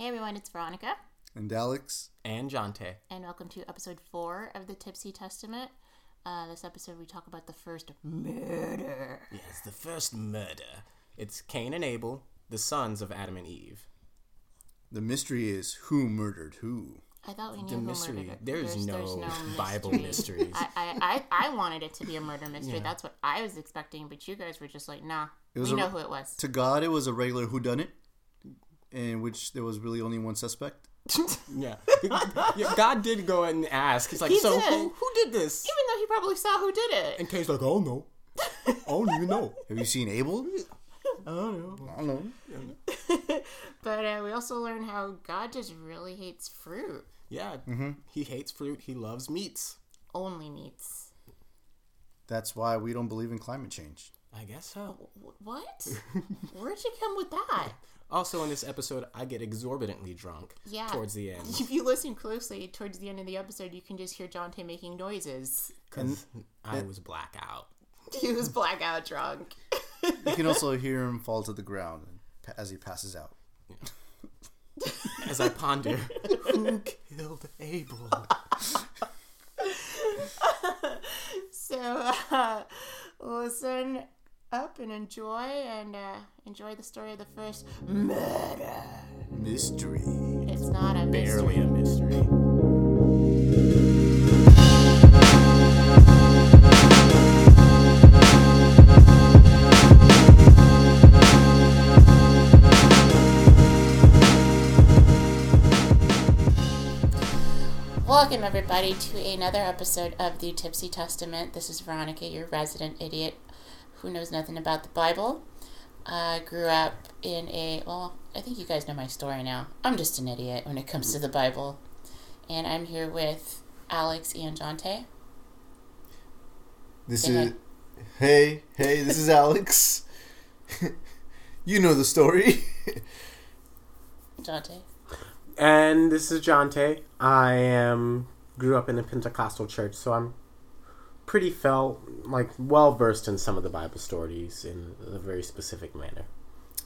Hey everyone, it's Veronica, And Alex, and Jonte. and welcome to episode four of the Tipsy Testament. Uh, this episode, we talk about the first murder. Yes, the first murder. It's Cain and Abel, the sons of Adam and Eve. the mystery is who murdered who. I thought we knew The who mystery. murdered it. There's, no, Bible mystery. mysteries. I, I, I, I wanted it to be a murder mystery. Yeah. That's what I was expecting, but you guys were just like, nah, It was we a- know who it was. To God, it was a regular whodunit, in which there was really only one suspect. yeah. yeah. God did go and ask. He's like, He so did. who, who did this? Even though he probably saw who did it. And Cain's like, oh no. I don't even know. Have you seen Abel? I don't know. I don't know. But uh, we also learned how God just really hates fruit. Yeah. He hates fruit. He loves meats. Only meats. That's why we don't believe in climate change. I guess so. Wh- What? Where'd you come with that? Also, in this episode, I get exorbitantly drunk Yeah. towards the end. If you listen closely, towards the end of the episode, you can just hear Jonte making noises. Because I was blackout. He was blackout drunk. You can also hear him fall to the ground as he passes out. As I ponder, who killed Abel? So, uh, listen up and enjoy, and uh, enjoy the story of the first murder. Mystery. It's not a mystery. Barely a mystery. Welcome, everybody, to another episode of the Tipsy Testament. This is Veronica, your resident idiot who knows nothing about the Bible. I grew up in a, well, I think you guys know my story now. I'm just an idiot when it comes to the Bible. And I'm here with Alex and Jonte. This Say is. Hey, hey, this is Alex. you know the story. Jonte. And this is Jonte. I am grew up in a Pentecostal church, so I'm pretty felt like well versed in some of the Bible stories in a very specific manner.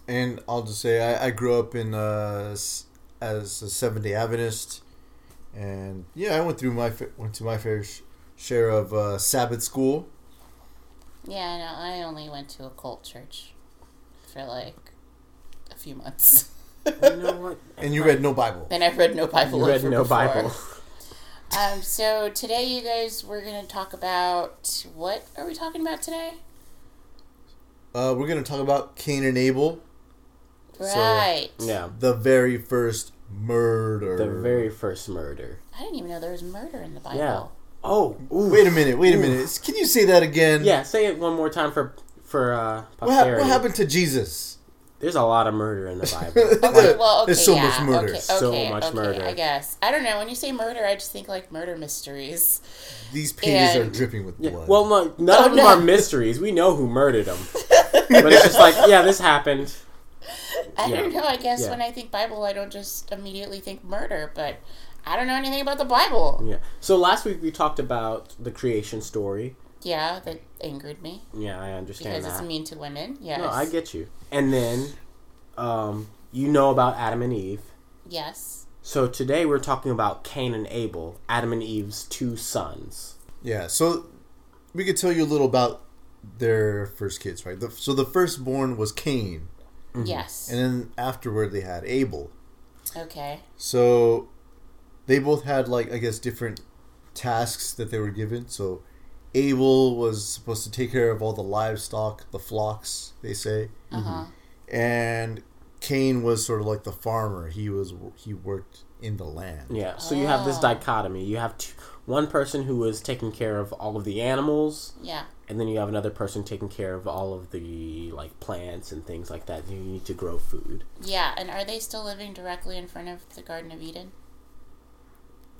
and I'll just say I, I grew up in uh, as a Seventh Day Adventist, and yeah, I went through my went to my fair share of uh, Sabbath school. Yeah, no, I only went to a cult church for like a few months. you know what? And you read no Bible. And I've read no Bible. You read no before. Bible. Um, so today, you guys, we're gonna talk about what are we talking about today? Uh, we're gonna talk about Cain and Abel, Right. Yeah, the very first murder. the very first murder. I didn't even know there was murder in the Bible. Yeah. Oh, ooh. Wait a minute. Wait a minute. Can you say that again? Yeah, say it one more time for for uh, What, hap- posterity. what happened to Jesus? There's a lot of murder in the Bible. Okay, well, okay, There's so yeah, much murder. Okay, So okay, much okay, murder. I guess I don't know. When you say murder, I just think like murder mysteries. These pages And- are dripping with Yeah, blood. well, no, none Oh, of them no. are mysteries. We know who murdered them, but it's just like, yeah, this happened. I Yeah. don't know. I guess Yeah. when I think Bible, I don't just immediately think murder, but I don't know anything about the Bible. Yeah. So last week we talked about the creation story. Yeah, that angered me Yeah, I understand because that. it's mean to women. Yes. No, I get you. And then, um, you know about Adam and Eve. Yes. So today we're talking about Cain and Abel, Adam and Eve's two sons. yeah. So we could tell you a little about their first kids, right? The, so the firstborn was Cain, Yes. and then afterward they had Abel. okay. So they both had like I guess different tasks that they were given. So Abel was supposed to take care of all the livestock, the flocks, they say, Uh huh. and Cain was sort of like the farmer. He was he worked in the land. Yeah. So you have this Oh. dichotomy. You have two, one person who was taking care of all of the animals, Yeah. and then you have another person taking care of all of the like plants and things like that. You need to grow food. Yeah. And are they still living directly in front of the Garden of Eden?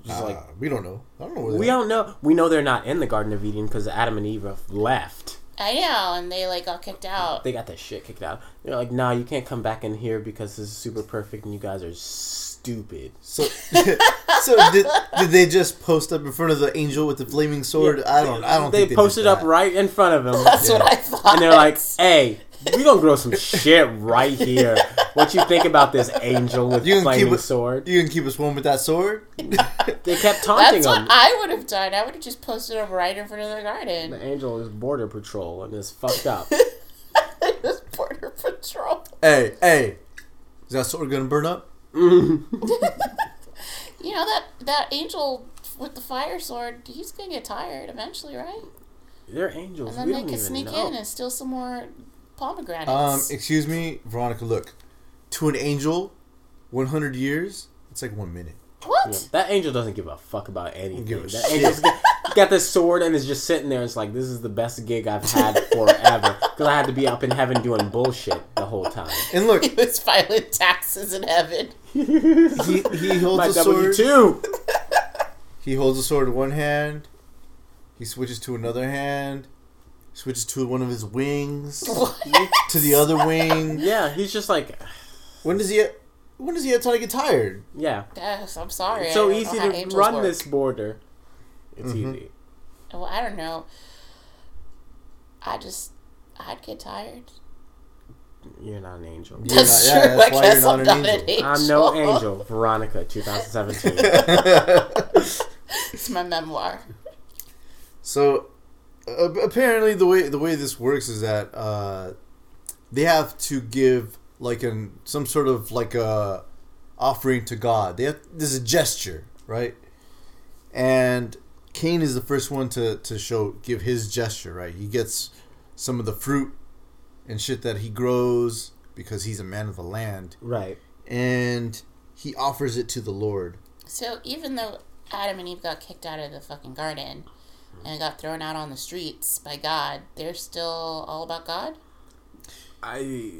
Just Uh, like we don't know. I don't know. Where we don't know. We know they're not in the Garden of Eden because Adam and Eve left. I know, and they like got kicked out. They got that shit kicked out. They're like, nah, you can't come back in here because this is super perfect and you guys are stupid. So, so did, did they just post up in front of the angel with the flaming sword? I don't. I don't. They think they posted up right in front of him. That's what I thought. and they're like, "Hey, We gonna grow some shit right here. What you think about this angel with You can flaming keep it- sword? You can keep us warm with that sword. They kept taunting That's what. I would have done. I would have just posted him right in front of the garden. The angel is border patrol and is fucked up. it was border patrol. hey, hey, is that sword gonna burn up? You know that that angel with the fire sword. He's gonna get tired eventually, right? They're angels. And then we they don't can sneak know. in and steal some more pomegranates. Um, excuse me, Veronica. Look, to an angel, one hundred years. It's like one minute. what? Yeah, That angel doesn't give a fuck about anything. give a that shit. angel's got, got this sword and is just sitting there. It's like this is the best gig I've had forever because I had to be up in heaven doing bullshit the whole time. And look, He was filing taxes in heaven. he he holds My the W sword. two. He holds the sword in one hand. He switches to another hand. Switches to one of his wings. What? To the other wing. Yeah, he's just like, When does he? When does he have time to get tired? yeah. Yes, I'm sorry. It's so easy to run work. this border. It's Mhm. easy. Well, I don't know. I just, I'd get tired. You're not an angel. You're That's not- yeah, that's I why guess you're not I'm an not angel. an angel. I'm no angel. Veronica, 2017. it's my memoir. So apparently, the way the way this works is that uh, they have to give like an some sort of like a offering to God. They have there's a gesture, right? And Cain is the first one to to show give his gesture, right? He gets some of the fruit and shit that he grows because he's a man of the land, right. and he offers it to the Lord. So even though Adam and Eve got kicked out of the fucking garden and got thrown out on the streets by God, they're still all about God. I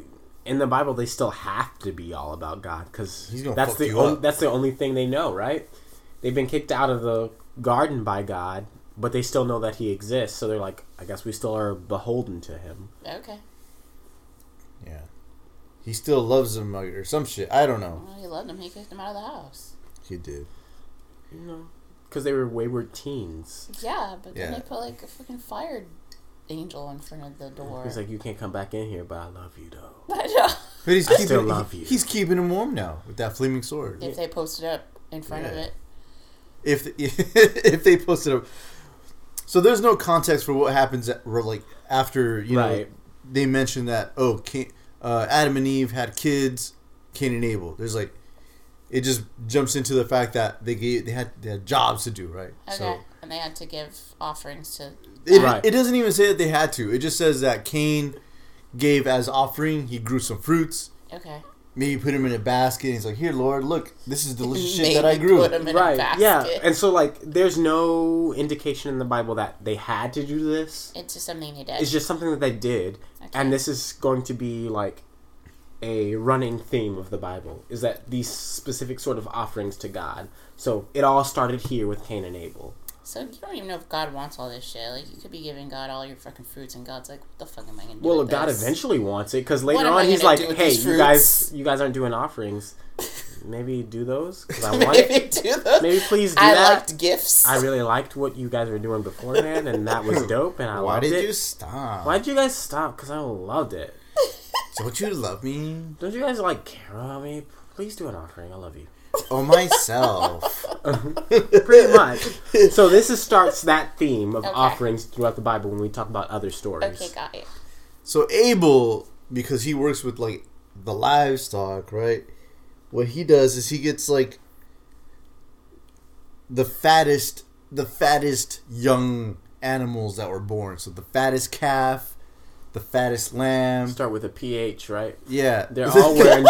in the Bible they still have to be all about God because that's fuck the you only, up. that's the only thing they know, right? They've been kicked out of the garden by God, but they still know that He exists. So they're like, I guess we still are beholden to Him. Okay. Yeah, he still loves him or some shit. I don't know. Well, he loved him. He kicked him out of the house. He did. You know, because they were wayward teens. Yeah, but then Yeah. they put like a fucking fire angel in front of the door. He's like, you can't come back in here, but I love you though. I know. But he's I keeping still love you. he's keeping him warm now with that flaming sword. If they posted up in front of it. If the, if they posted up, so there's no context for what happens at, like after you know Right. they mention that oh Cain, uh, Adam and Eve had kids, Cain and Abel. There's like it just jumps into the fact that they gave they had they had jobs to do right. Okay. So and they had to give offerings to. it, Right. it doesn't even say that they had to. It just says that Cain gave as offering. He grew some fruits. Okay. Maybe put him in a basket. And he's like, "Here, Lord, look, this is delicious shit that I grew." Put him in a right? basket. Yeah, and so like, there's no indication in the Bible that they had to do this. It's just something they did. It's just something that they did, Okay. and this is going to be like a running theme of the Bible is that these specific sort of offerings to God. So it all started here with Cain and Abel. So you don't even know if God wants all this shit. Like you could be giving God all your fucking fruits, and God's like, "What the fuck am I gonna do?" Well, with God this? eventually wants it because later on he's like, "Hey, these you guys, you guys aren't doing offerings. Maybe do those because I want it. Maybe do those. Maybe please do I that." liked gifts. I really liked what you guys were doing beforehand, and that was dope, and I Why loved did it. you stop? Why did you guys stop? Because I loved it. Don't you love me? Don't you guys like care about me? Please do an offering. I love you. Oh myself. Pretty much. So this is, starts that theme of Okay. offerings throughout the Bible when we talk about other stories. okay, got it. So Abel, because he works with like the livestock, right? What he does is he gets like the fattest, the fattest young animals that were born. So the fattest calf, the fattest lamb. Start with a PH, right? Yeah, They're all wearing.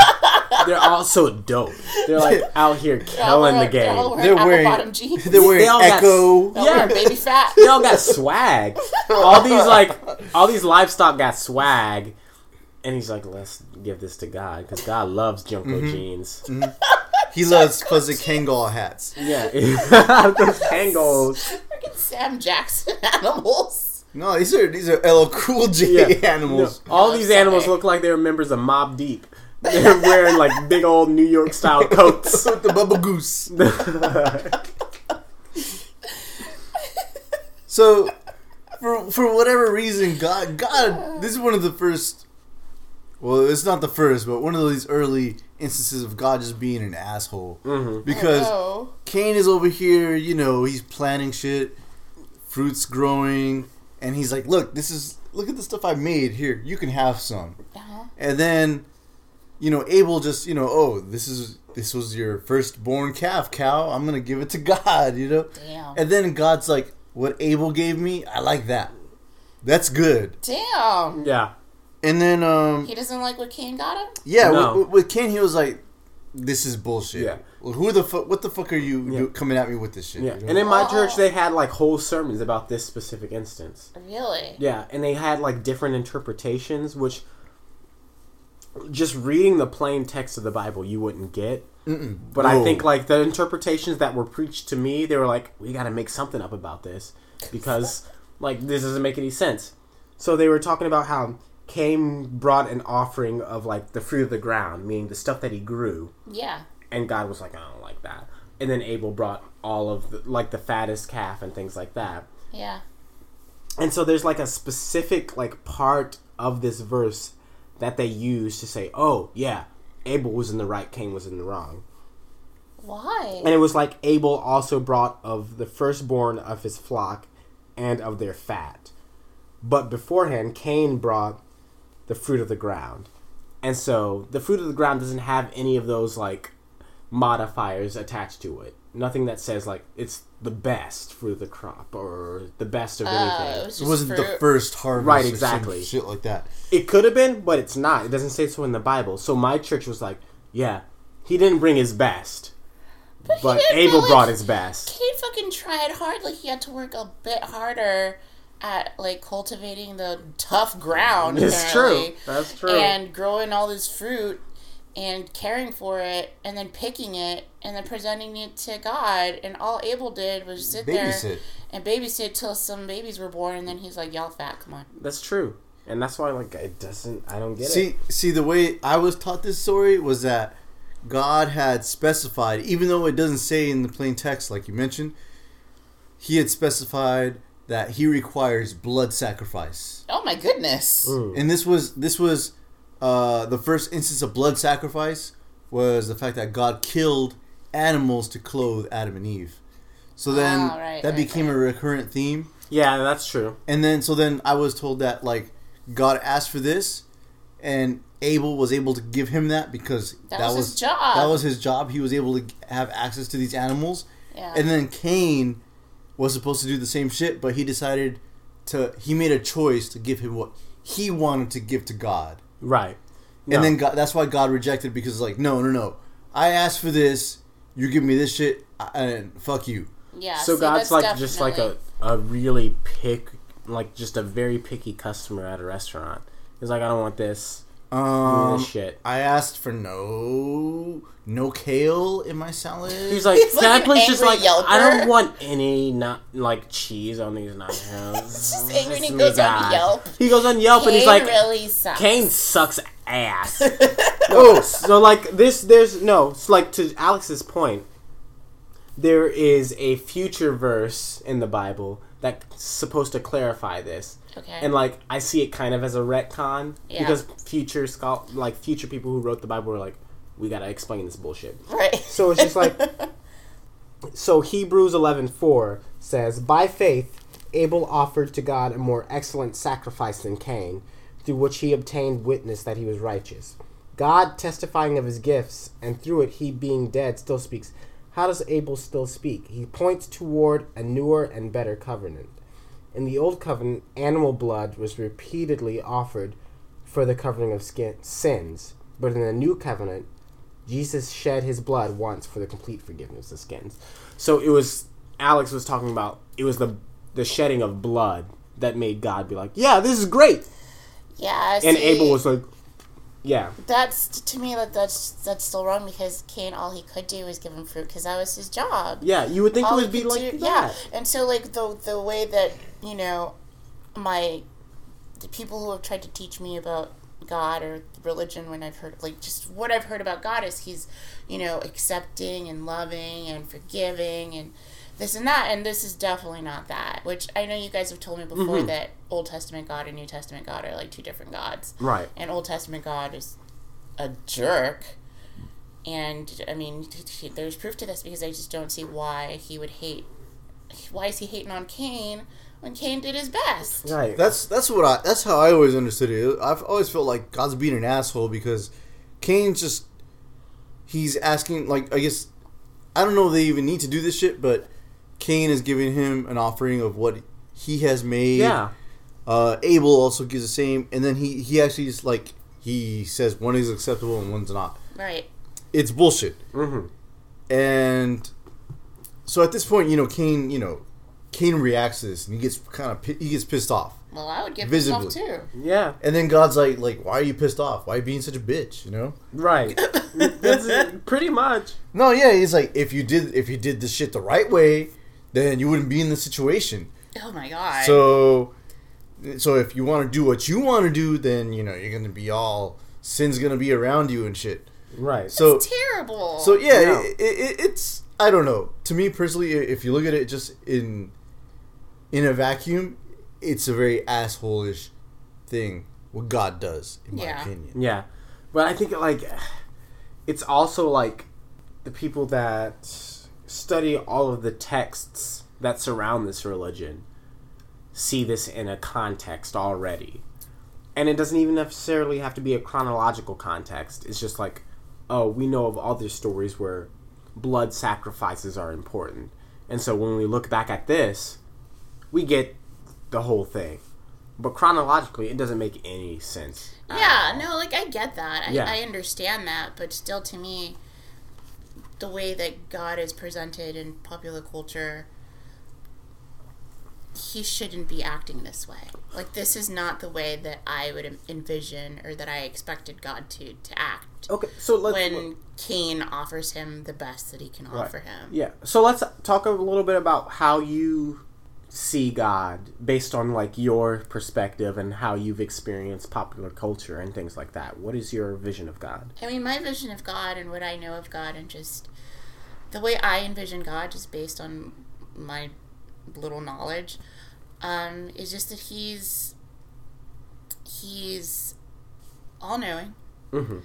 they're all so dope. They're like out here They're killing the wearing- They're game. They're wearing- bottom jeans. They're wearing They all got- Ecko. They're Yeah. baby fat. They all got swag. All these like, all these livestock got swag, and he's like, "Let's give this to God because God loves JNCO Mm-hmm. jeans." He loves fuzzy Kangol hats. Yeah, those tangles. Freaking Sam Jackson animals. No, these are these are LL Cool J Yeah. animals. No, all these sorry. animals look like they're members of Mobb Deep. They're wearing like big old New York style coats. With the Bubble Goose. So, for for whatever reason, God God, this is one of the first Well, it's not the first, but one of these early instances of God just being an asshole. Mm-hmm. Because Cain is over here, you know, he's planting shit, fruits growing, and he's like, "Look, this is look at the stuff I made. Here, you can have some." uh-huh. And then, you know, Abel just, you know, oh, this is this was your firstborn calf, cow. I'm gonna give it to God, you know. Damn. And then God's like, "What Abel gave me, I like that. That's good." Damn. Yeah. And then, um, He doesn't like what Cain got him? yeah, No. with, with Cain, he was like, "This is bullshit. Yeah. Well, who the fuck? What the fuck are you Yeah. do- coming at me with this shit?" Yeah. you know? And in my Oh. church, they had like whole sermons about this specific instance. Really? Yeah, and they had like different interpretations, which just reading the plain text of the Bible you wouldn't get. Mm-mm. But I think like the interpretations that were preached to me, they were like, we got to make something up about this because like this doesn't make any sense. So they were talking about how Cain brought an offering of like the fruit of the ground, meaning the stuff that he grew, Yeah. and God was like, I don't like that. And then Abel brought all of the, like the fattest calf and things like that. Yeah. And so there's like a specific like part of this verse that they use to say, "Oh, yeah, Abel was in the right, Cain was in the wrong." Why? And it was like Abel also brought of the firstborn of his flock and of their fat. But beforehand Cain brought the fruit of the ground. And so the fruit of the ground doesn't have any of those like modifiers attached to it. Nothing that says like it's the best fruit of the crop or the best of Oh, anything. it was it wasn't the first harvest, Right, or some exactly. shit like that. It could have been, but it's not. It doesn't say so in the Bible. So my church was like, yeah, he didn't bring his best, But but Abel but, brought like, his best. Cain fucking tried hard. Like he had to work a bit harder at like cultivating the tough ground. It's true. That's true. And growing all this fruit and caring for it and then picking it and then presenting it to God. And all Abel did was sit there and babysit till some babies were born. And then he's like, "Y'all fat, come on." That's true, and that's why like it doesn't. I don't get See, it. see, the way I was taught this story was that God had specified, even though it doesn't say in the plain text, like you mentioned, He had specified that He requires blood sacrifice, Oh my goodness. Mm. and this was this was uh, the first instance of blood sacrifice was the fact that God killed animals to clothe Adam and Eve. So then Ah, right, that right, became a recurrent theme. Yeah, that's true. And then so then I was told that like God asked for this and Abel was able to give him that because That was his job. That was his job. He was able to have access to these animals. Yeah. And then Cain was supposed to do the same shit, but he decided to he made a choice to give him what he wanted to give to God. Right. No. And then God, that's why God rejected because it's like no, no, no. I asked for this, you give me this shit and fuck you. yeah. so see, God's that's like just like a a really pick like just a very picky customer at a restaurant. He's like, I don't want this. Give Um, this shit. I asked for no no kale in my salad. He's like, He's can like I an please just angry like I don't want any not like cheese on these nachos. just angry and he goes me, on Yelp. He goes on Yelp and he's like, really sucks. Cain sucks ass. oh, so like this, there's no. It's like to Alex's point. There is a future verse in the Bible that's supposed to clarify this, Okay. and like I see it kind of as a retcon Yeah. because future schol- like future people who wrote the Bible were like, we gotta explain this bullshit. right. So it's just like so Hebrews 11:4 says, "By faith Abel offered to God a more excellent sacrifice than Cain, through which he obtained witness that he was righteous. God testifying of his gifts, and through it he being dead still speaks." How does Abel still speak? He points toward a newer and better covenant. In the old covenant, animal blood was repeatedly offered for the covering of skin, sins, but in the new covenant, Jesus shed his blood once for the complete forgiveness of sins. So it was Alex was talking about it was the the shedding of blood that made God be like, "Yeah, this is great." yeah. And see, Abel was like, "Yeah, That's to me that that's that's still wrong because Cain all he could do was give him fruit because that was his job. yeah." You would think it would be like do- yeah. And so like the the way that you know my the people who have tried to teach me about God or religion when I've heard like just what I've heard about God is he's you know accepting and loving and forgiving and this and that, and this is definitely not that. Which I know you guys have told me before Mm-hmm. that Old Testament God and New Testament God are like two different gods. Right. And Old Testament God is a jerk. And I mean, t- t- there's proof to this because I just don't see why he would hate. Why is he hating on Cain when Cain did his best? Right. That's that's what I that's how I always understood it. I've always felt like God's being an asshole because Cain's just he's asking like I guess I don't know if they even need to do this shit, but Cain is giving him an offering of what he has made. yeah. Uh, Abel also gives the same, and then he he actually is like he says one is acceptable and one's not. Right. It's bullshit. Mm-hmm. And so at this point, you know, Cain, you know, Cain reacts to this and he gets kind of he gets pissed off. Well, I would get Visibly. off too. Yeah. And then God's like, like, why are you pissed off? Why are you being such a bitch? You know? Right. That's pretty much. No, yeah, he's like, if you did if you did this shit the right way, then you wouldn't be in this situation. Oh my god. So, so if you want to do what you want to do, then you know you're gonna be all sin's gonna be around you and shit. Right. So, it's terrible. so yeah, No. it, it, it's I don't know. To me personally, if you look at it just in in a vacuum, it's a very assholish thing what God does, in my opinion. Yeah, but I think like it's also like the people that study all of the texts that surround this religion see this in a context already. And it doesn't even necessarily have to be a chronological context. It's just like, oh, we know of other stories where blood sacrifices are important. And so when we look back at this, we get the whole thing. But chronologically, it doesn't make any sense. yeah, no, like I get that. I, Yeah. I understand that, but still, to me, the way that God is presented in popular culture, he shouldn't be acting this way. Like this is not the way that I would envision or that I expected God to to act. Okay, so let's when Cain offers him the best that he can offer him. Yeah. So let's talk a little bit about how you see God based on like your perspective and how you've experienced popular culture and things like that. What is your vision of God? I mean, my vision of God and what I know of God, and just the way I envision God, just based on my little knowledge, um, is just that He's He's all knowing, Mm-hmm.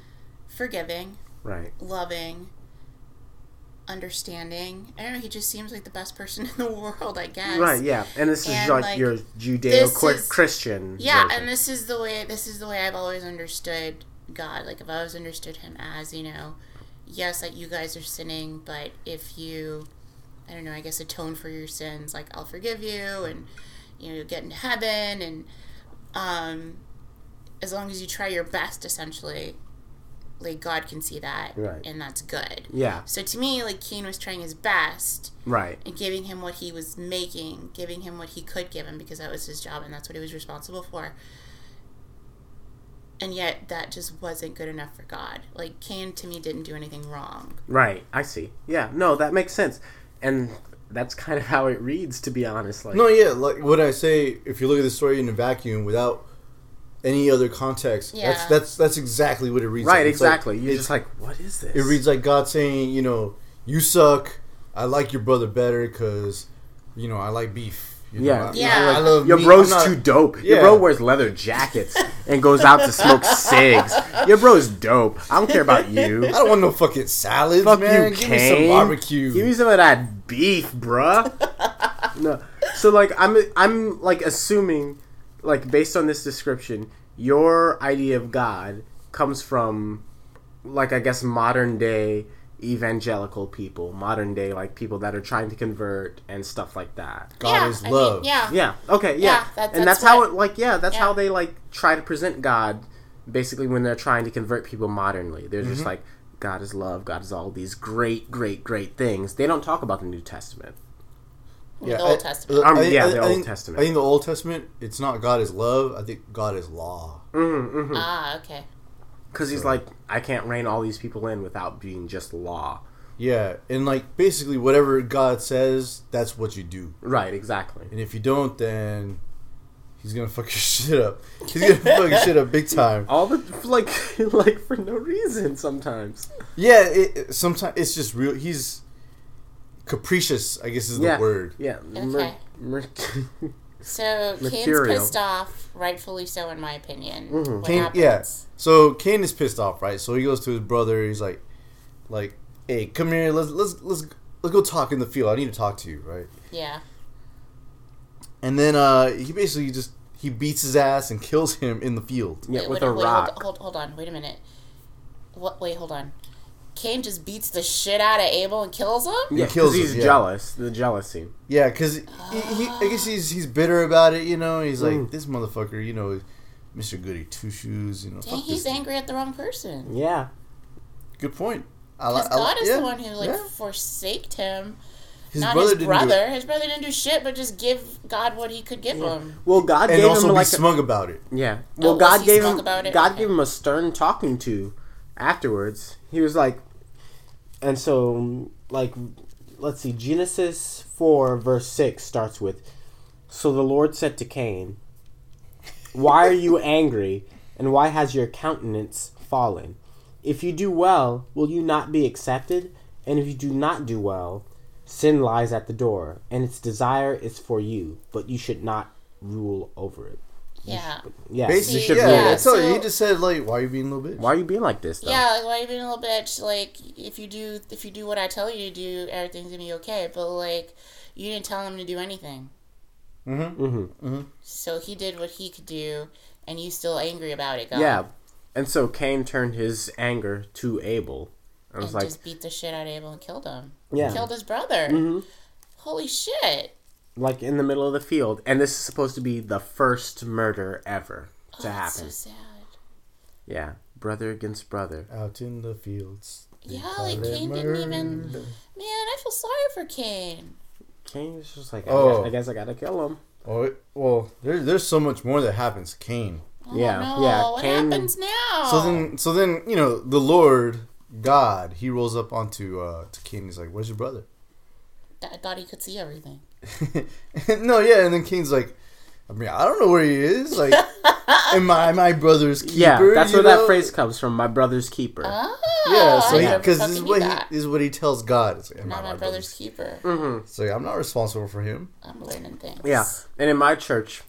forgiving, Right. loving, understanding. I don't know. He just seems like the best person in the world, I guess. Right. Yeah. And this is And, like, like, your Judeo-Christian. Yeah, version. and this is the way this is the way I've always understood God. Like if I always understood him as, you know, yes, like you guys are sinning, but if you I don't know, I guess atone for your sins, like I'll forgive you and you know, you'll get into heaven and um as long as you try your best essentially, like God can see that Right. and that's good. Yeah. So to me, like Cain was trying his best Right. and giving him what he was making, giving him what he could give him because that was his job and that's what he was responsible for. And yet that just wasn't good enough for God. Like Cain to me didn't do anything wrong. Right. I see. Yeah. No, that makes sense. And that's kind of how it reads, to be honest. Like. No, yeah, like what I say, if you look at the story in a vacuum without any other context, Yeah. that's that's that's exactly what it reads. Right. like. It's like- Exactly. You're it's- just like, what is this? it reads like God saying, you know, you suck. I like your brother better because, you know, I like beef. You know, Yeah. I, Yeah. I love Your meat. bro's not- too dope. Your bro wears leather jackets and goes out to smoke cigs. Your bro's dope. I don't care about you. I don't want no fucking salads, Fuck man. you, Give Cain. me some barbecue. Give me some of that beef, bruh. no. So like I'm I'm like assuming like based on this description, your idea of God comes from like I guess modern day evangelical people, modern day like people that are trying to convert and stuff like that. God yeah, is I mean, love. yeah. Yeah. Okay. Yeah. Yeah, that- and that's that's, how it like yeah that's yeah. how they like try to present God basically when they're trying to convert people modernly. They're Mm-hmm. just like God is love. God is all these great, great, great things. They don't talk about the New Testament. The Old I- Testament. Um, I think- yeah, the I Old think- Testament. I think the Old Testament, it's not God is love. I think God is law. Mm-hmm. Ah, okay. Because he's like, I can't rein all these people in without being just law. Yeah, and like basically whatever God says, that's what you do. Right. Exactly. And if you don't, then he's gonna fuck your shit up. He's gonna fuck your shit up big time. All the like, like for no reason sometimes. Yeah, it, it, sometimes it's just real. He's capricious. I guess is yeah, the word. Yeah. Okay. Mer- So Cain's pissed off, rightfully so, in my opinion. Mm-hmm. What Cain, happens? yeah. So Cain is pissed off, right? So he goes to his brother. He's like, like, hey, come here. Let's let's let's let's go talk in the field. I need to talk to you, right? Yeah. And then uh, he basically just he beats his ass and kills him in the field. yeah, wait, with wait, a wait, rock. Hold, hold, hold on. Wait a minute. What? Wait, hold on. Cain just beats the shit out of Abel and kills him. Yeah, kills because he's him, yeah. jealous. The jealousy. Yeah, because he, he, I guess he's he's bitter about it. You know, he's like Mm. this motherfucker. You know, Mister Goody Two Shoes. You know, Dang, he's this. angry at the wrong person. Yeah. Good point. I, li- Because I God is yeah, the one who like yeah. forsaked him, His not brother his didn't brother. do. His brother didn't do shit, but just give God what he could give him. Well, God and gave also him be like a, smug about it. yeah. Well, was God gave him about it? God Okay. gave him a stern talking to afterwards. He was like, and so like, let's see, Genesis four verse six starts with, so the Lord said to Cain, "Why are you angry, and why has your countenance fallen? If you do well, will you not be accepted? And if you do not do well, sin lies at the door, and its desire is for you, but you should not rule over it." Yeah. Yeah, Basically, you should yeah. rule yeah, I told you, so- he just said like, "Why are you being a little bitch?" Why are you being like this? Though? Yeah, like why you being a little bitch? Like if you do if you do what I tell you to do, everything's gonna be okay. But like you didn't tell him to do anything. Mm-hmm. hmm So he did what he could do and you still angry about it, God. Yeah, and so Cain turned his anger to Abel. I And was like, just beat the shit out of Abel and killed him. Yeah. Killed his brother. Mhm. Holy shit. Like in the middle of the field, and this is supposed to be the first murder ever Oh, to that's happen. so sad. Yeah, brother against brother. Out in the fields. Yeah, like it Cain didn't even murder. Man, I feel sorry for Cain. Cain was just like, I, Oh. guess, I guess I gotta kill him. Oh it- well, there, there's so much more that happens. to Cain. Oh, Yeah, no. yeah, What Cain- happens now? So then, so then, you know, the Lord God, he rolls up onto uh, to Cain. He's like, "Where's your brother?" I thought he could see everything. no, yeah, and then Cain's like, "I mean, I don't know where he is. Like, am I my brother's keeper?" yeah, that's you where that phrase comes from. My brother's keeper. Oh, Yeah, so I he never because this is what that. he this is what he tells God. It's like, am I Not my brother's keeper. hmm So yeah, I'm not responsible for him. I'm learning things. Yeah, and in my church,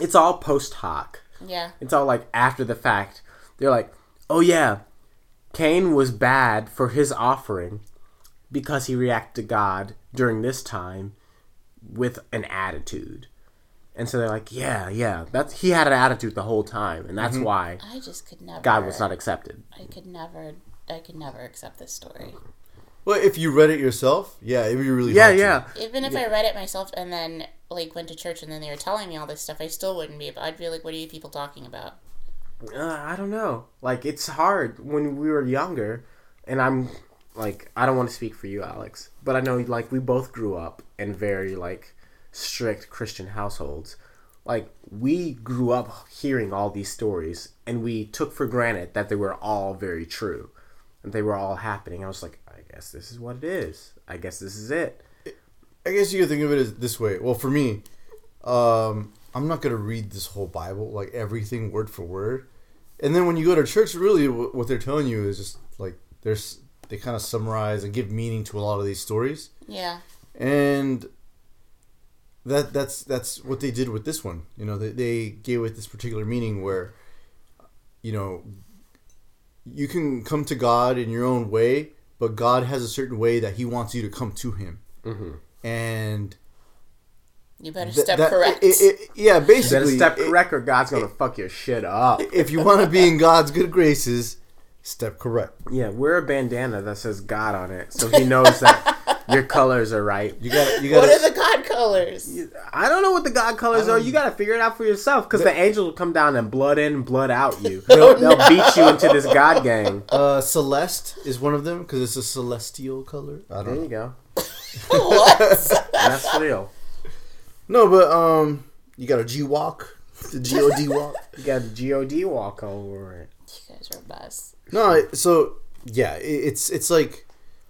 it's all post hoc. Yeah. It's all like after the fact. They're like, oh yeah, Cain was bad for his offering because he reacted to God during this time with an attitude. And so they're like, yeah, yeah, that's he had an attitude the whole time, and that's why I just could never. God was not accepted. I could never. I could never accept this story. Well, if you read it yourself, yeah, it would be really Yeah, hard to. yeah, Even if I read it myself and then like went to church and then they were telling me all this stuff, I still wouldn't be. I'd be like, "What are you people talking about?" uh, I don't know. Like it's hard when we were younger, and I'm like, I don't want to speak for you, Alex, but I know like we both grew up in very like strict Christian households. Like we grew up hearing all these stories, and we took for granted that they were all very true, and they were all happening. I was like, I guess this is what it is. I guess this is it. I guess you could think of it as this way. Well, for me, um, I'm not gonna read this whole Bible like everything word for word, and then when you go to church, really what they're telling you is just like there's they kind of summarize and give meaning to a lot of these stories, Yeah. and that that's that's what they did with this one. You know, they they gave it this particular meaning where, you know, you can come to God in your own way, but God has a certain way that He wants you to come to Him, Mm-hmm. and You better Th- step that- correct. it- it- yeah, You better basically, step it- correct, or God's gonna fuck your shit up. if you want to be in God's good graces, step correct. Yeah, wear a bandana that says God on it, so he knows that your colors are right. You got, you got. what are the God colors? I don't know what the God colors are. You got to figure it out for yourself, because the angels will come down and blood in, blood out you. They'll, they'll beat you into this God gang. Uh, Celeste is one of them because it's a celestial color. I There don't you know. go. what? That's real. No, but um, you got a G walk, the G O D walk. You got God walk over it. You guys are. No, so yeah, it's it's like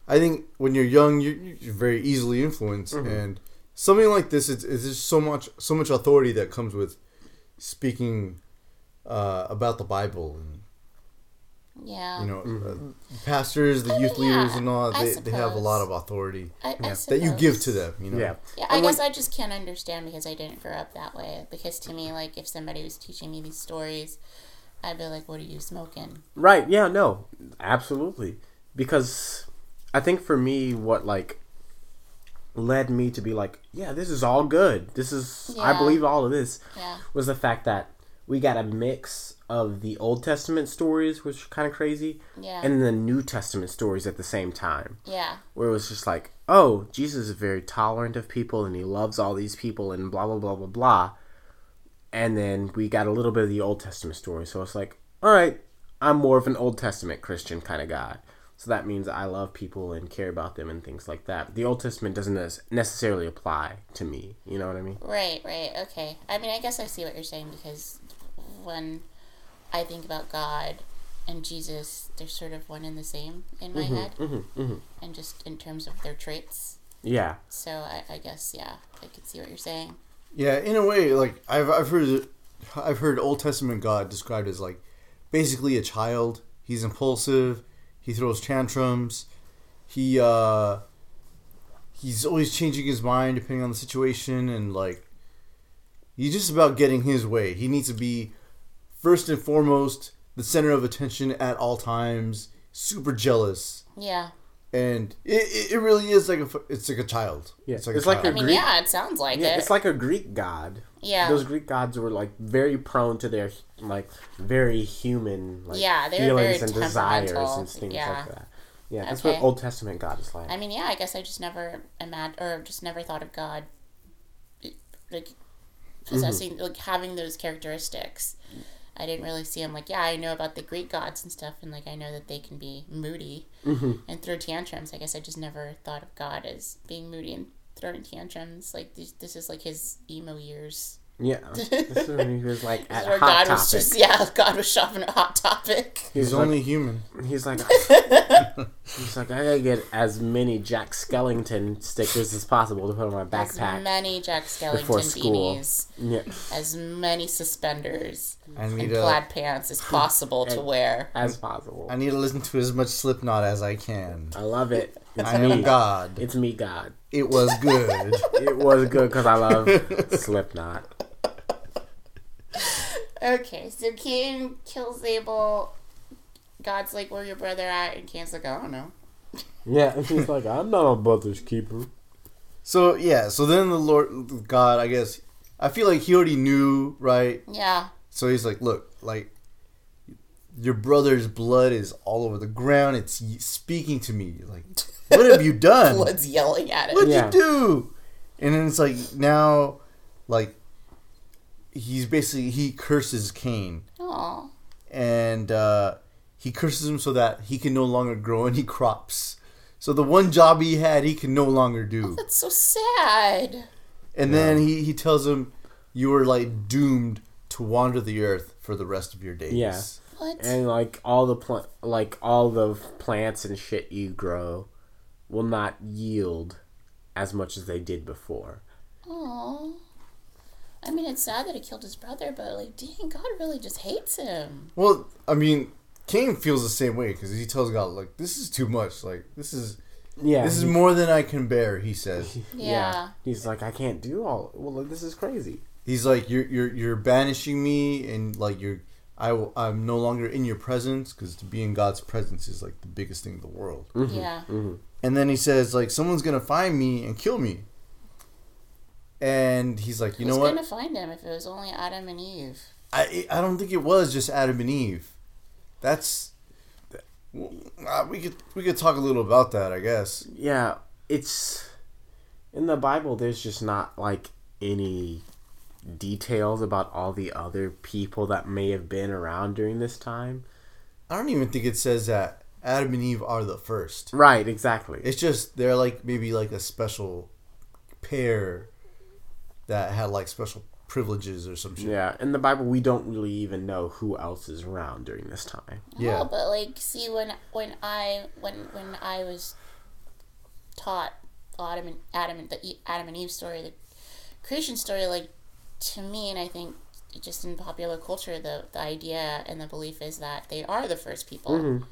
I think when you're young, you're, you're very easily influenced, and something like this, it's, it's just so much so much authority that comes with speaking uh, about the Bible, and Yeah. You know, Mm-hmm. uh, pastors, the youth yeah, leaders, and all. They, they have a lot of authority I, I that you give to them. You know. Yeah. Yeah, I And guess when- I just can't understand because I didn't grow up that way. Because to me, like, if somebody was teaching me these stories, I'd be like, "What are you smoking?" Right. Yeah. No. Absolutely. Because I think for me, what like led me to be like, yeah, this is all good. This is I believe all of this Yeah, was the fact that we got a mix of the Old Testament stories, which are kind of crazy, yeah, and the New Testament stories at the same time. yeah, where it was just like, oh, Jesus is very tolerant of people and he loves all these people and blah blah blah blah blah. And then we got a little bit of the Old Testament story, so it's like, all right, I'm more of an Old Testament Christian kind of guy. So that means I love people and care about them and things like that. The Old Testament doesn't necessarily apply to me. You know what I mean? right, right, okay. I mean, I guess I see what you're saying because when I think about God and Jesus, they're sort of one and the same in my head, hmm and just in terms of their traits. Yeah. So I, I guess, yeah, I could see what you're saying. Yeah, in a way, like I've I've heard I've heard Old Testament God described as like basically a child. He's impulsive. He throws tantrums. He uh he's always changing his mind depending on the situation and like he's just about getting his way. He needs to be first and foremost the center of attention at all times. Super jealous. Yeah, And it, it, it really is like a f- it's like a child. Yeah, it's like it's a like child. I mean, Greek- yeah, it sounds like Yeah, it. it's like a Greek god. yeah, Those Greek gods were like very prone to their like very human like Yeah, feelings very and desires and things Yeah. like that. Yeah, that's Okay. what Old Testament God is like. I mean, yeah, I guess I just never imagined or just never thought of God like mm-hmm. possessing like having those characteristics. I didn't really see him like, yeah, I know about the Greek gods and stuff, and like I know that they can be moody mm-hmm. and throw tantrums. I guess I just never thought of God as being moody and throwing tantrums. Like this, this is like his emo years. Yeah, this is when he was like at Hot God Topic. was just yeah, God was shopping at Hot Topic. He's He's like, only human. he's like, he's like, I gotta get as many Jack Skellington stickers as possible to put on my backpack. As many Jack Skellington before school. beanies, Yeah, as many suspenders I and a plaid pants as possible to wear. as possible. I need to listen to as much Slipknot as I can. I love it. It's I am me. God. It's me, God. It was good. It was good because I love Slipknot. Okay, so Cain kills Abel. God's like, "Where your brother at?" And Cain's like, "I don't know." Yeah, and he's like, I'm not a brother's keeper. so yeah, so then the Lord God, I guess I feel like he already knew, right? Yeah, So he's like, look, like your brother's blood is all over the ground. It's speaking to me. Like, what have you done? blood's yelling at it. What'd Yeah. you do? And then it's like now, like he's basically he curses Cain. Aw, and uh, he curses him so that he can no longer grow any crops. So the one job he had, he can no longer do. that's so sad. And then he, he tells him, "You are like doomed to wander the earth for the rest of your days." Yeah. What? and like all the pl- like all the plants and shit you grow will not yield as much as they did before. Aw. I mean, it's sad that he killed his brother, but like, dang, God really just hates him. Well, I mean, Cain feels the same way because he tells God, "Like this is too much. Like this is Yeah, this is he- more than I can bear." He says. Yeah. He's like, I can't do all. Well, like, this is crazy. He's like, "You're you're you're banishing me, and like you're." I will, I'm no longer in your presence because to be in God's presence is like the biggest thing in the world. Mm-hmm, yeah. Mm-hmm. And then he says, like, someone's gonna find me and kill me. And he's like, you Who's know what? gonna find him if it was only Adam and Eve? I I don't think it was just Adam and Eve. That's uh, we could we could talk a little about that, I guess. Yeah, it's in the Bible. There's just not like any details about all the other people that may have been around during this time. I don't even think it says that Adam and Eve are the first. Right. Exactly. It's just they're like maybe like a special pair that had like special privileges or some shit. Yeah, in the Bible, we don't really even know who else is around during this time. Yeah. But like, see, when when I when when I was taught Adam and Adam and the E- Adam and Eve story, the creation story, like to me, and I think just in popular culture, the the idea and the belief is that they are the first people. Mm-hmm.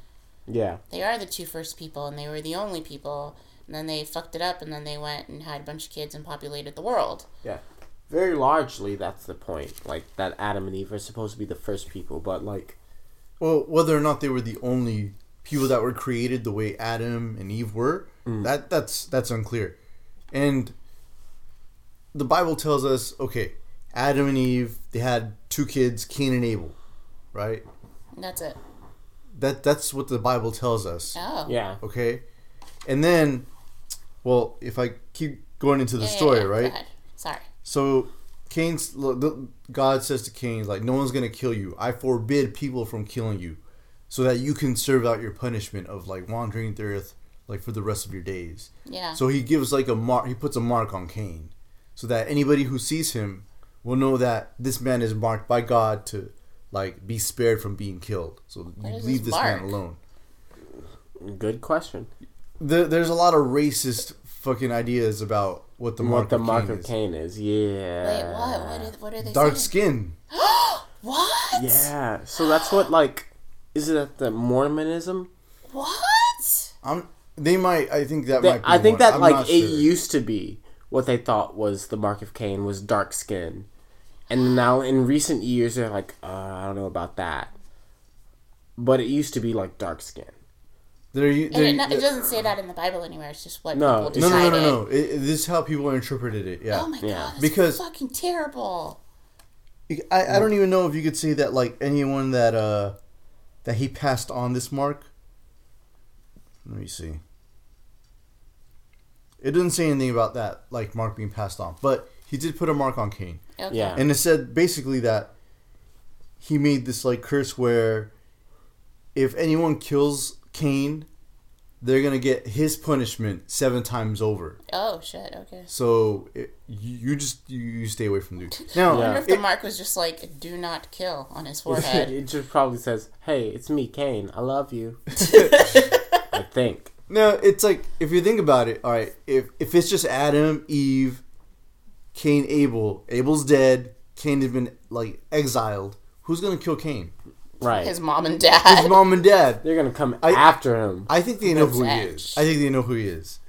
Yeah. They are the two first people, and they were the only people. And then they fucked it up, and then they went and had a bunch of kids and populated the world. Yeah. Very largely, that's the point. Like, that Adam and Eve are supposed to be the first people, but, like, Well, whether or not they were the only people that were created the way Adam and Eve were, mm. that that's that's unclear. And the Bible tells us, okay, Adam and Eve, they had two kids, Cain and Abel, right? That's it. That that's what the Bible tells us. Oh. yeah. Okay? And then well, if I keep going into the Yeah, yeah, story, yeah. Go right? Sorry. So Cain's look, the- God says to Cain, like, no one's gonna kill you. I forbid people from killing you, so that you can serve out your punishment of like wandering the earth, like for the rest of your days. Yeah. So he gives like a mark. He puts a mark on Cain, so that anybody who sees him will know that this man is marked by God to like be spared from being killed. So you leave this this man alone. Good question. There, there's a lot of racist fucking ideas about what the mark what the of mark Cain of is. Cain is. Yeah. Wait, what? What, is, what are they Dark saying? skin. What? Yeah. So that's what, like, is it the Mormonism? What? I'm. They might. I think that They- might. Be I think one. that, I'm like, it sure. used to be what they thought was the mark of Cain was dark skin. And now in recent years, they're like, uh, I don't know about that. But it used to be, like, dark skin. They're, And they're, it, no- it doesn't say that in the Bible anywhere. It's just what No, people no, no, decided. no, no, no. It, it- this is how people interpreted it. Yeah. Oh my Yeah. god, that's Because- fucking terrible. I, I don't even know if you could say that like anyone that uh that he passed on this mark. Let me see. It doesn't say anything about that, like Mark being passed on, but he did put a mark on Cain, Okay. Yeah. and it said basically that he made this like curse where if anyone kills Cain, they're gonna get his punishment seven times over. Oh shit. Okay. So it, you, you just you, you stay away from dude. Now, I wonder Yeah. if the it- mark was just like "Do not kill" on his forehead. it just probably says, "Hey, it's me, Cain. I love you." I think. No, it's like if you think about it, all right. If if it's just Adam, Eve, Cain, Abel, Abel's dead. Cain has been like exiled. Who's gonna kill Cain? Right. His mom and dad. His mom and dad. They're gonna come I- after him. I think they know That's who he is. I think they know who he is.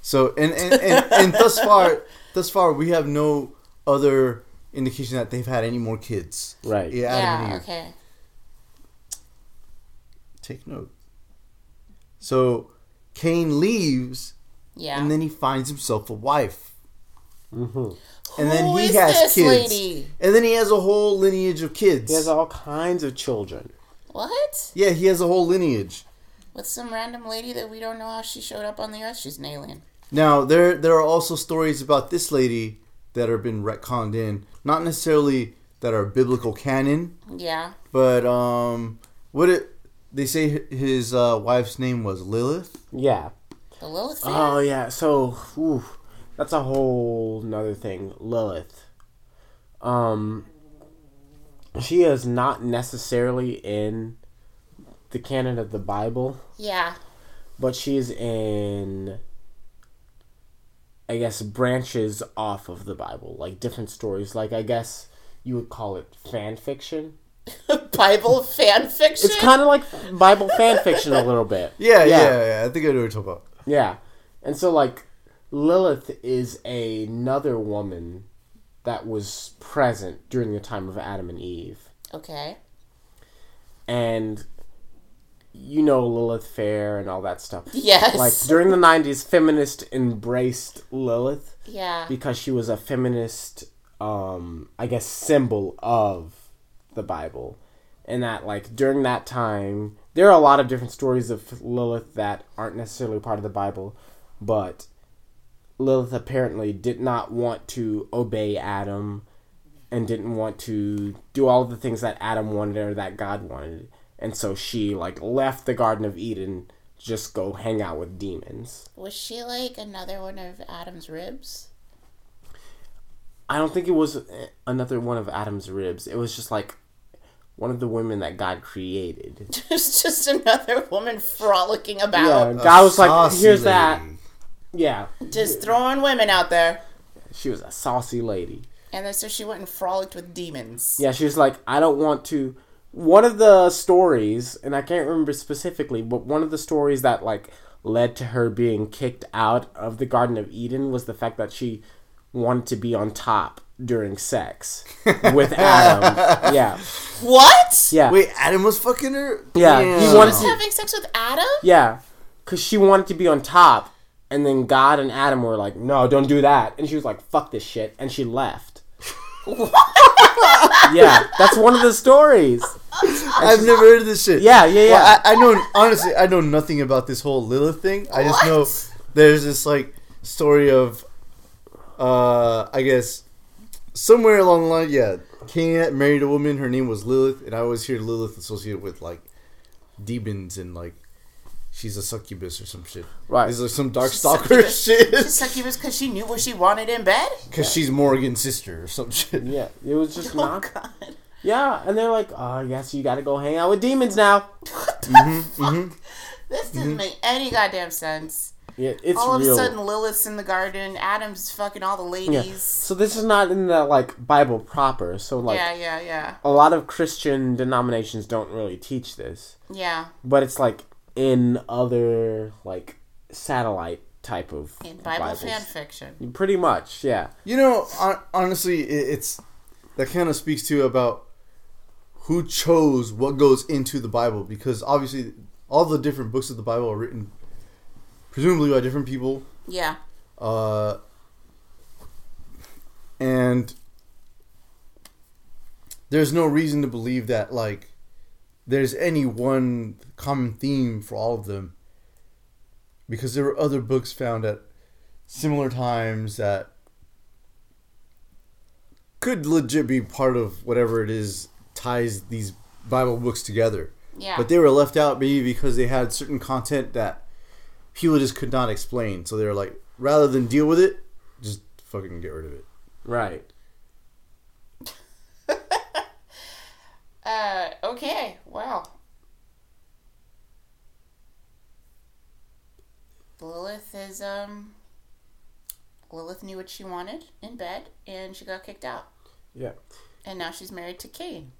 So and and, and, and thus far, thus far we have no other indication that they've had any more kids. Right. Yeah, Adam and yeah. Eve. Okay. Take note. So Cain leaves, Yeah. and then he finds himself a wife. hmm and then he is has this kids, lady? and then he has a whole lineage of kids. He has all kinds of children. What? yeah, he has a whole lineage. With some random lady that we don't know how she showed up on the earth. She's an alien. Now there there are also stories about this lady that have been retconned in, not necessarily that are biblical canon, Yeah. but um, what it they say his uh, wife's name was Lilith. Yeah. The Lilith fairy. Oh yeah. So, ooh, that's a whole nother thing. Lilith. Um, she is not necessarily in the canon of the Bible, yeah. but she is in. I guess branches off of the Bible, like different stories. Like I guess you would call it fan fiction. Bible fan fiction. It's kind of like Bible fan fiction a little bit. Yeah, yeah, Yeah. yeah. I think I know what you're talking about. Yeah. And so like Lilith is another woman that was present during the time of Adam and Eve. okay. And you know Lilith Fair and all that stuff. Yes. Like during the 90s feminists embraced Lilith yeah. because she was a feminist um I guess symbol of the Bible. And that like during that time there are a lot of different stories of Lilith that aren't necessarily part of the Bible, but Lilith apparently did not want to obey Adam and didn't want to do all the things that Adam wanted or that God wanted. And so she like left the Garden of Eden to just go hang out with demons. Was she like another one of Adam's ribs? I don't think it was uh, another one of Adam's ribs. It was just like one of the women that God created. Just just another woman frolicking Yeah, about. God was like, "Here's that." Yeah, Just throwing women out there. she was a saucy lady. And then so she went and frolicked with demons. Yeah, she was like, I don't want to. One of the stories, and I can't remember specifically, but one of the stories that like led to her being kicked out of the Garden of Eden was the fact that she wanted to be on top during sex with Adam. Yeah, What? yeah, Wait, Adam was fucking her. Yeah, he Damn. wanted Was having sex with Adam? yeah, because she wanted to be on top, and then God and Adam were like, "No, don't do that," and she was like, "Fuck this shit," and she left. yeah, that's one of the stories. I've never heard of this shit. Yeah, yeah, yeah. Well, I, I know honestly, I know nothing about this whole Lilith thing. I just know there's this like story of, uh, I guess somewhere along the line, yeah, Cain married a woman. Her name was Lilith, and I always hear Lilith associated with like demons and like she's a succubus or some shit. Right. is like some dark She's stalker succubus. shit. She's succubus because she knew what she wanted in bed? Because she's Morgan's sister or some shit. Yeah, it was just Oh, not. God. Yeah, and they're like, "Oh, I guess you got to go hang out with demons now." Mm-hmm, mm-hmm. This doesn't mm-hmm. make any goddamn sense. Yeah, it's All of real. a sudden, Lilith's in the garden. Adam's fucking all the yeah. ladies. So this is not in the like Bible proper. So like Yeah, yeah, yeah. a lot of Christian denominations don't really teach this, Yeah. but it's like in other like satellite type of In Bible Bibles. fan fiction. Pretty much, yeah. You know, hon- honestly, it, it's that kind of speaks to about who chose what goes into the Bible because obviously all the different books of the Bible are written presumably by different people, Yeah. uh, and there's no reason to believe that like there's any one common theme for all of them because there were other books found at similar times that could legit be part of whatever it is ties these Bible books together. Yeah. But they were left out maybe because they had certain content that people just could not explain. So they were like, rather than deal with it, just fucking get rid of it. Right. Uh, okay. Wow. Lilith is, um. Lilith knew what she wanted in bed, and she got kicked out. Yeah. And now she's married to Cain.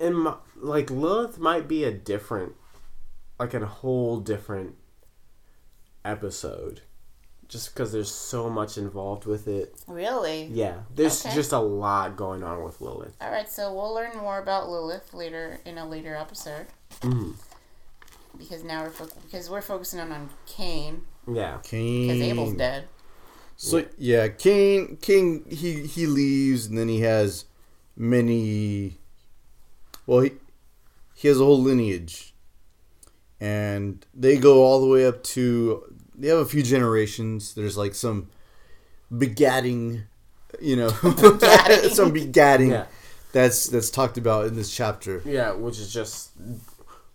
And my, like Lilith might be a different, like a whole different episode, just because there's so much involved with it. Really? Yeah, there's Okay. just a lot going on with Lilith. All right, so we'll learn more about Lilith later in a later episode. Mhm. Because now we're fo- because we're focusing on, on Cain Yeah. Cain. because Abel's dead. So yeah, Cain. King. He he leaves, and then he has many. Well, he he has a whole lineage, and they go all the way up to. They have a few generations. There's like some begatting, you know, Begatting. some begatting. Yeah. That's that's talked about in this chapter. Yeah, which is just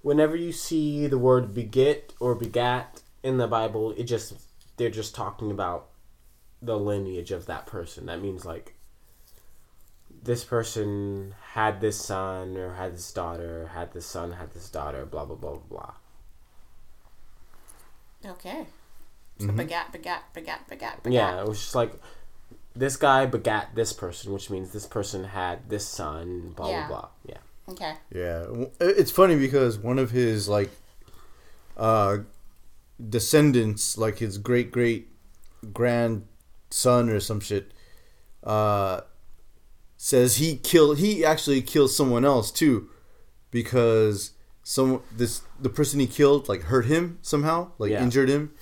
whenever you see the word beget or begat in the Bible, it just they're just talking about the lineage of that person. That means like this person had this son or had this daughter, had this son, had this daughter, blah blah blah blah blah. Okay. So begat, begat, begat, begat, begat. Yeah, it was just like this guy begat this person, which means this person had this son, blah Yeah. blah blah. Yeah. Okay. Yeah, it's funny because one of his like uh descendants, like his great great grandson or some shit, uh says he killed he actually killed someone else too because some this the person he killed like hurt him somehow, like Yeah. injured him.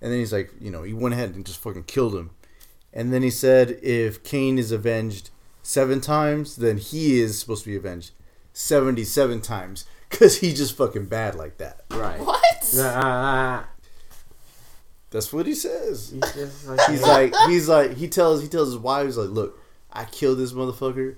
And then he's like, you know, he went ahead and just fucking killed him. And then he said if Cain is avenged seven times, then he is supposed to be avenged 77 times because he's just fucking bad like that. Right. What? That's what he says. he's like, He's like, he's like, he tells, he tells his wife, he's like, look, I killed this motherfucker,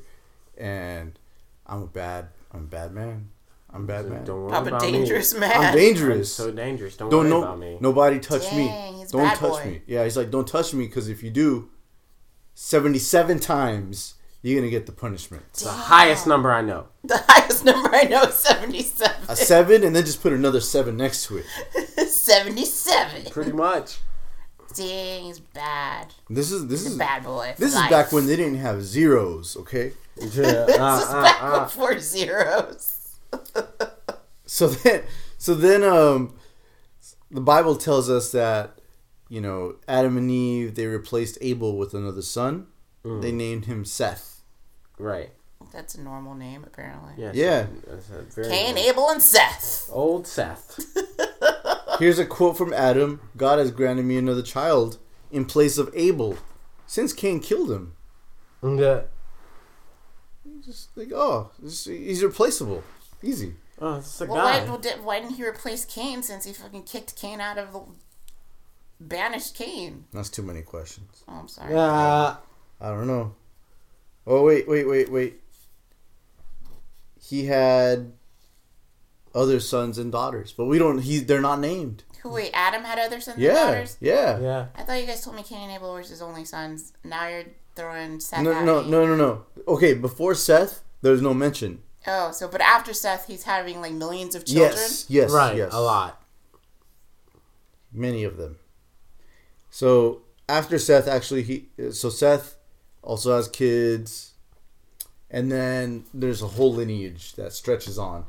and I'm a bad, I'm a bad man. I'm a bad man. Don't worry I'm a about dangerous me. man. I'm I'm dangerous. so dangerous. Don't, don't worry know, about me. nobody touch Dang, me. he's Don't bad touch boy. me. Yeah, he's like, don't touch me because if you do, 77 times you're gonna get the punishment. It's the highest number I know. The highest number I know is 77. A seven, and then just put another seven next to it. 77. Pretty much. See, he's bad. This is this He's a is bad boy. for this is back when they didn't have zeros. Okay, Yeah, this is uh, back uh, uh. before zeros. so then so then um, the Bible tells us that you know Adam and Eve they replaced Abel with another son. Mm. They named him Seth. Right. That's a normal name, apparently. Yes. Yeah. That's a very Cain, old- Abel, and Seth. Old Seth. Here's a quote from Adam: "God has granted me another child in place of Abel, since Cain killed him." Yeah. Just like, oh, he's replaceable, easy. Oh, it's a Well, why, guy. well, did- why didn't he replace Cain since he fucking kicked Cain out of the. banished Cain? That's too many questions. Oh, I'm sorry. Yeah. I don't know. Oh wait, wait, wait, wait. He had other sons and daughters, but we don't. He they're not named. Who, wait, Adam had other sons and Yeah, daughters? yeah. Yeah. I thought you guys told me Cain and Abel were his only sons. Now you're throwing Seth No, at no, me. no, no, no. Okay, before Seth, there's no mention. Oh, so, but after Seth, he's having like millions of children? Yes, yes, right. yes. A lot. many of them. So after Seth, actually, he so Seth also has kids, and then there's a whole lineage that stretches on.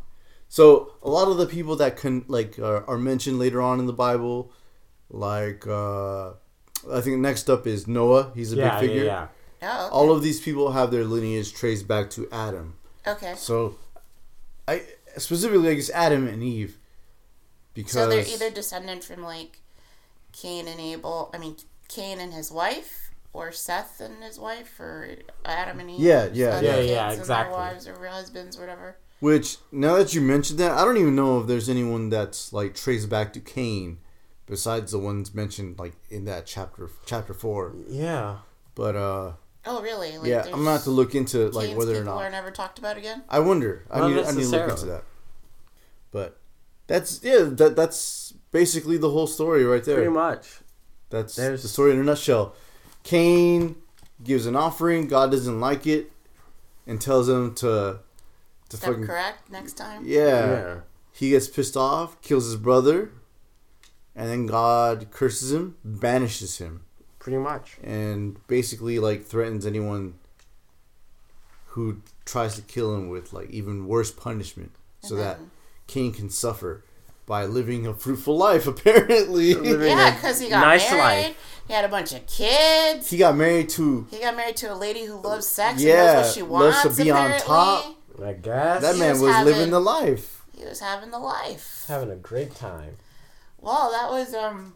So a lot of the people that can like are, are mentioned later on in the Bible, like uh, I think next up is Noah. He's a Yeah, big yeah, figure. yeah. Oh, okay. All of these people have their lineage traced back to Adam. Okay. So, I specifically I guess Adam and Eve, because So they're either descendant from like Cain and Abel. I mean, Cain and his wife, or Seth and his wife, or Adam and Eve. Yeah, yeah, and yeah. their Yeah, yeah, kids and exactly. Their wives or husbands, or whatever. Which now that you mentioned that, I don't even know if there's anyone that's like traced back to Cain, besides the ones mentioned like in that chapter, chapter four. Yeah. But uh, Oh, really? Like, yeah, I'm gonna have to look into like whether or not People are never talked about again. I wonder. I Not need. I need to look into that. But that's yeah. That that's basically the whole story right there. Pretty much. That's There's- the story in a nutshell. Cain gives an offering. God doesn't like it, and tells him to to Step fucking correct next time. yeah. Yeah. He gets pissed off, kills his brother, and then God curses him, banishes him, Pretty much. and basically like threatens anyone who tries to kill him with like even worse punishment, so And that then- Cain can suffer by living a fruitful life. Apparently, Yeah, because he got nice married. life. He had a bunch of kids. he got married to He got married to a lady who loves sex Yeah, and knows what she loves wants. to be on top. I guess. that He man was was living the life. He was having the life. Having a great time. Well, that was um,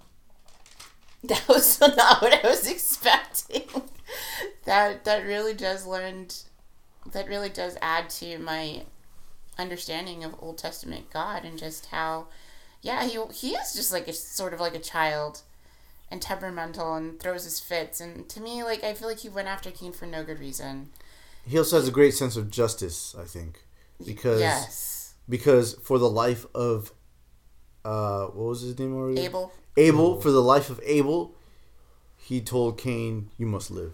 that was not what I was expecting. that that really does learned, that really does add to my understanding of Old Testament God and just how, yeah, he he is just like a sort of like a child, and temperamental and throws his fits. And to me, like I feel like he went after Cain for no good reason. He also has a great sense of justice, I think, because yes, because for the life of uh what was his name already? Abel. Abel for the life of Abel, he told Cain, "You must live.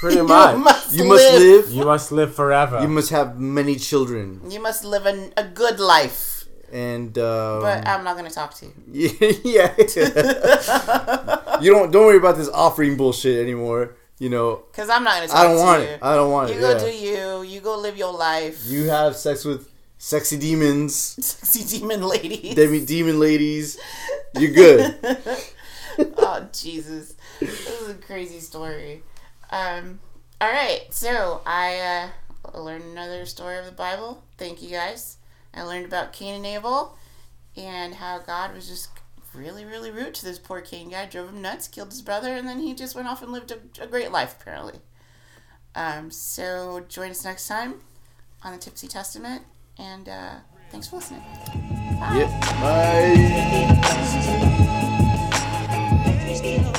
Pretty You much. must You must live. live. You must live forever. You must have many children." You must live a, a good life. And um, But I'm not gonna talk to you. yeah, you don't don't worry about this offering bullshit anymore. You know, Cause I'm not gonna talk I don't to want you. it. I don't want You it. You go yeah. do you. You go live your life. You have sex with sexy demons, Sexy demon ladies. demi demon ladies. You're good. oh Jesus, this is a crazy story. Um, all right, so I uh, learned another story of the Bible. Thank you guys. I learned about Cain and Abel, and how God was just really, really rude to this poor Cain guy. Drove him nuts, killed his brother, and then he just went off and lived a, a great life apparently. Um, so join us next time on the Tipsy Testament, and uh, thanks for listening. Bye. Yeah. Bye.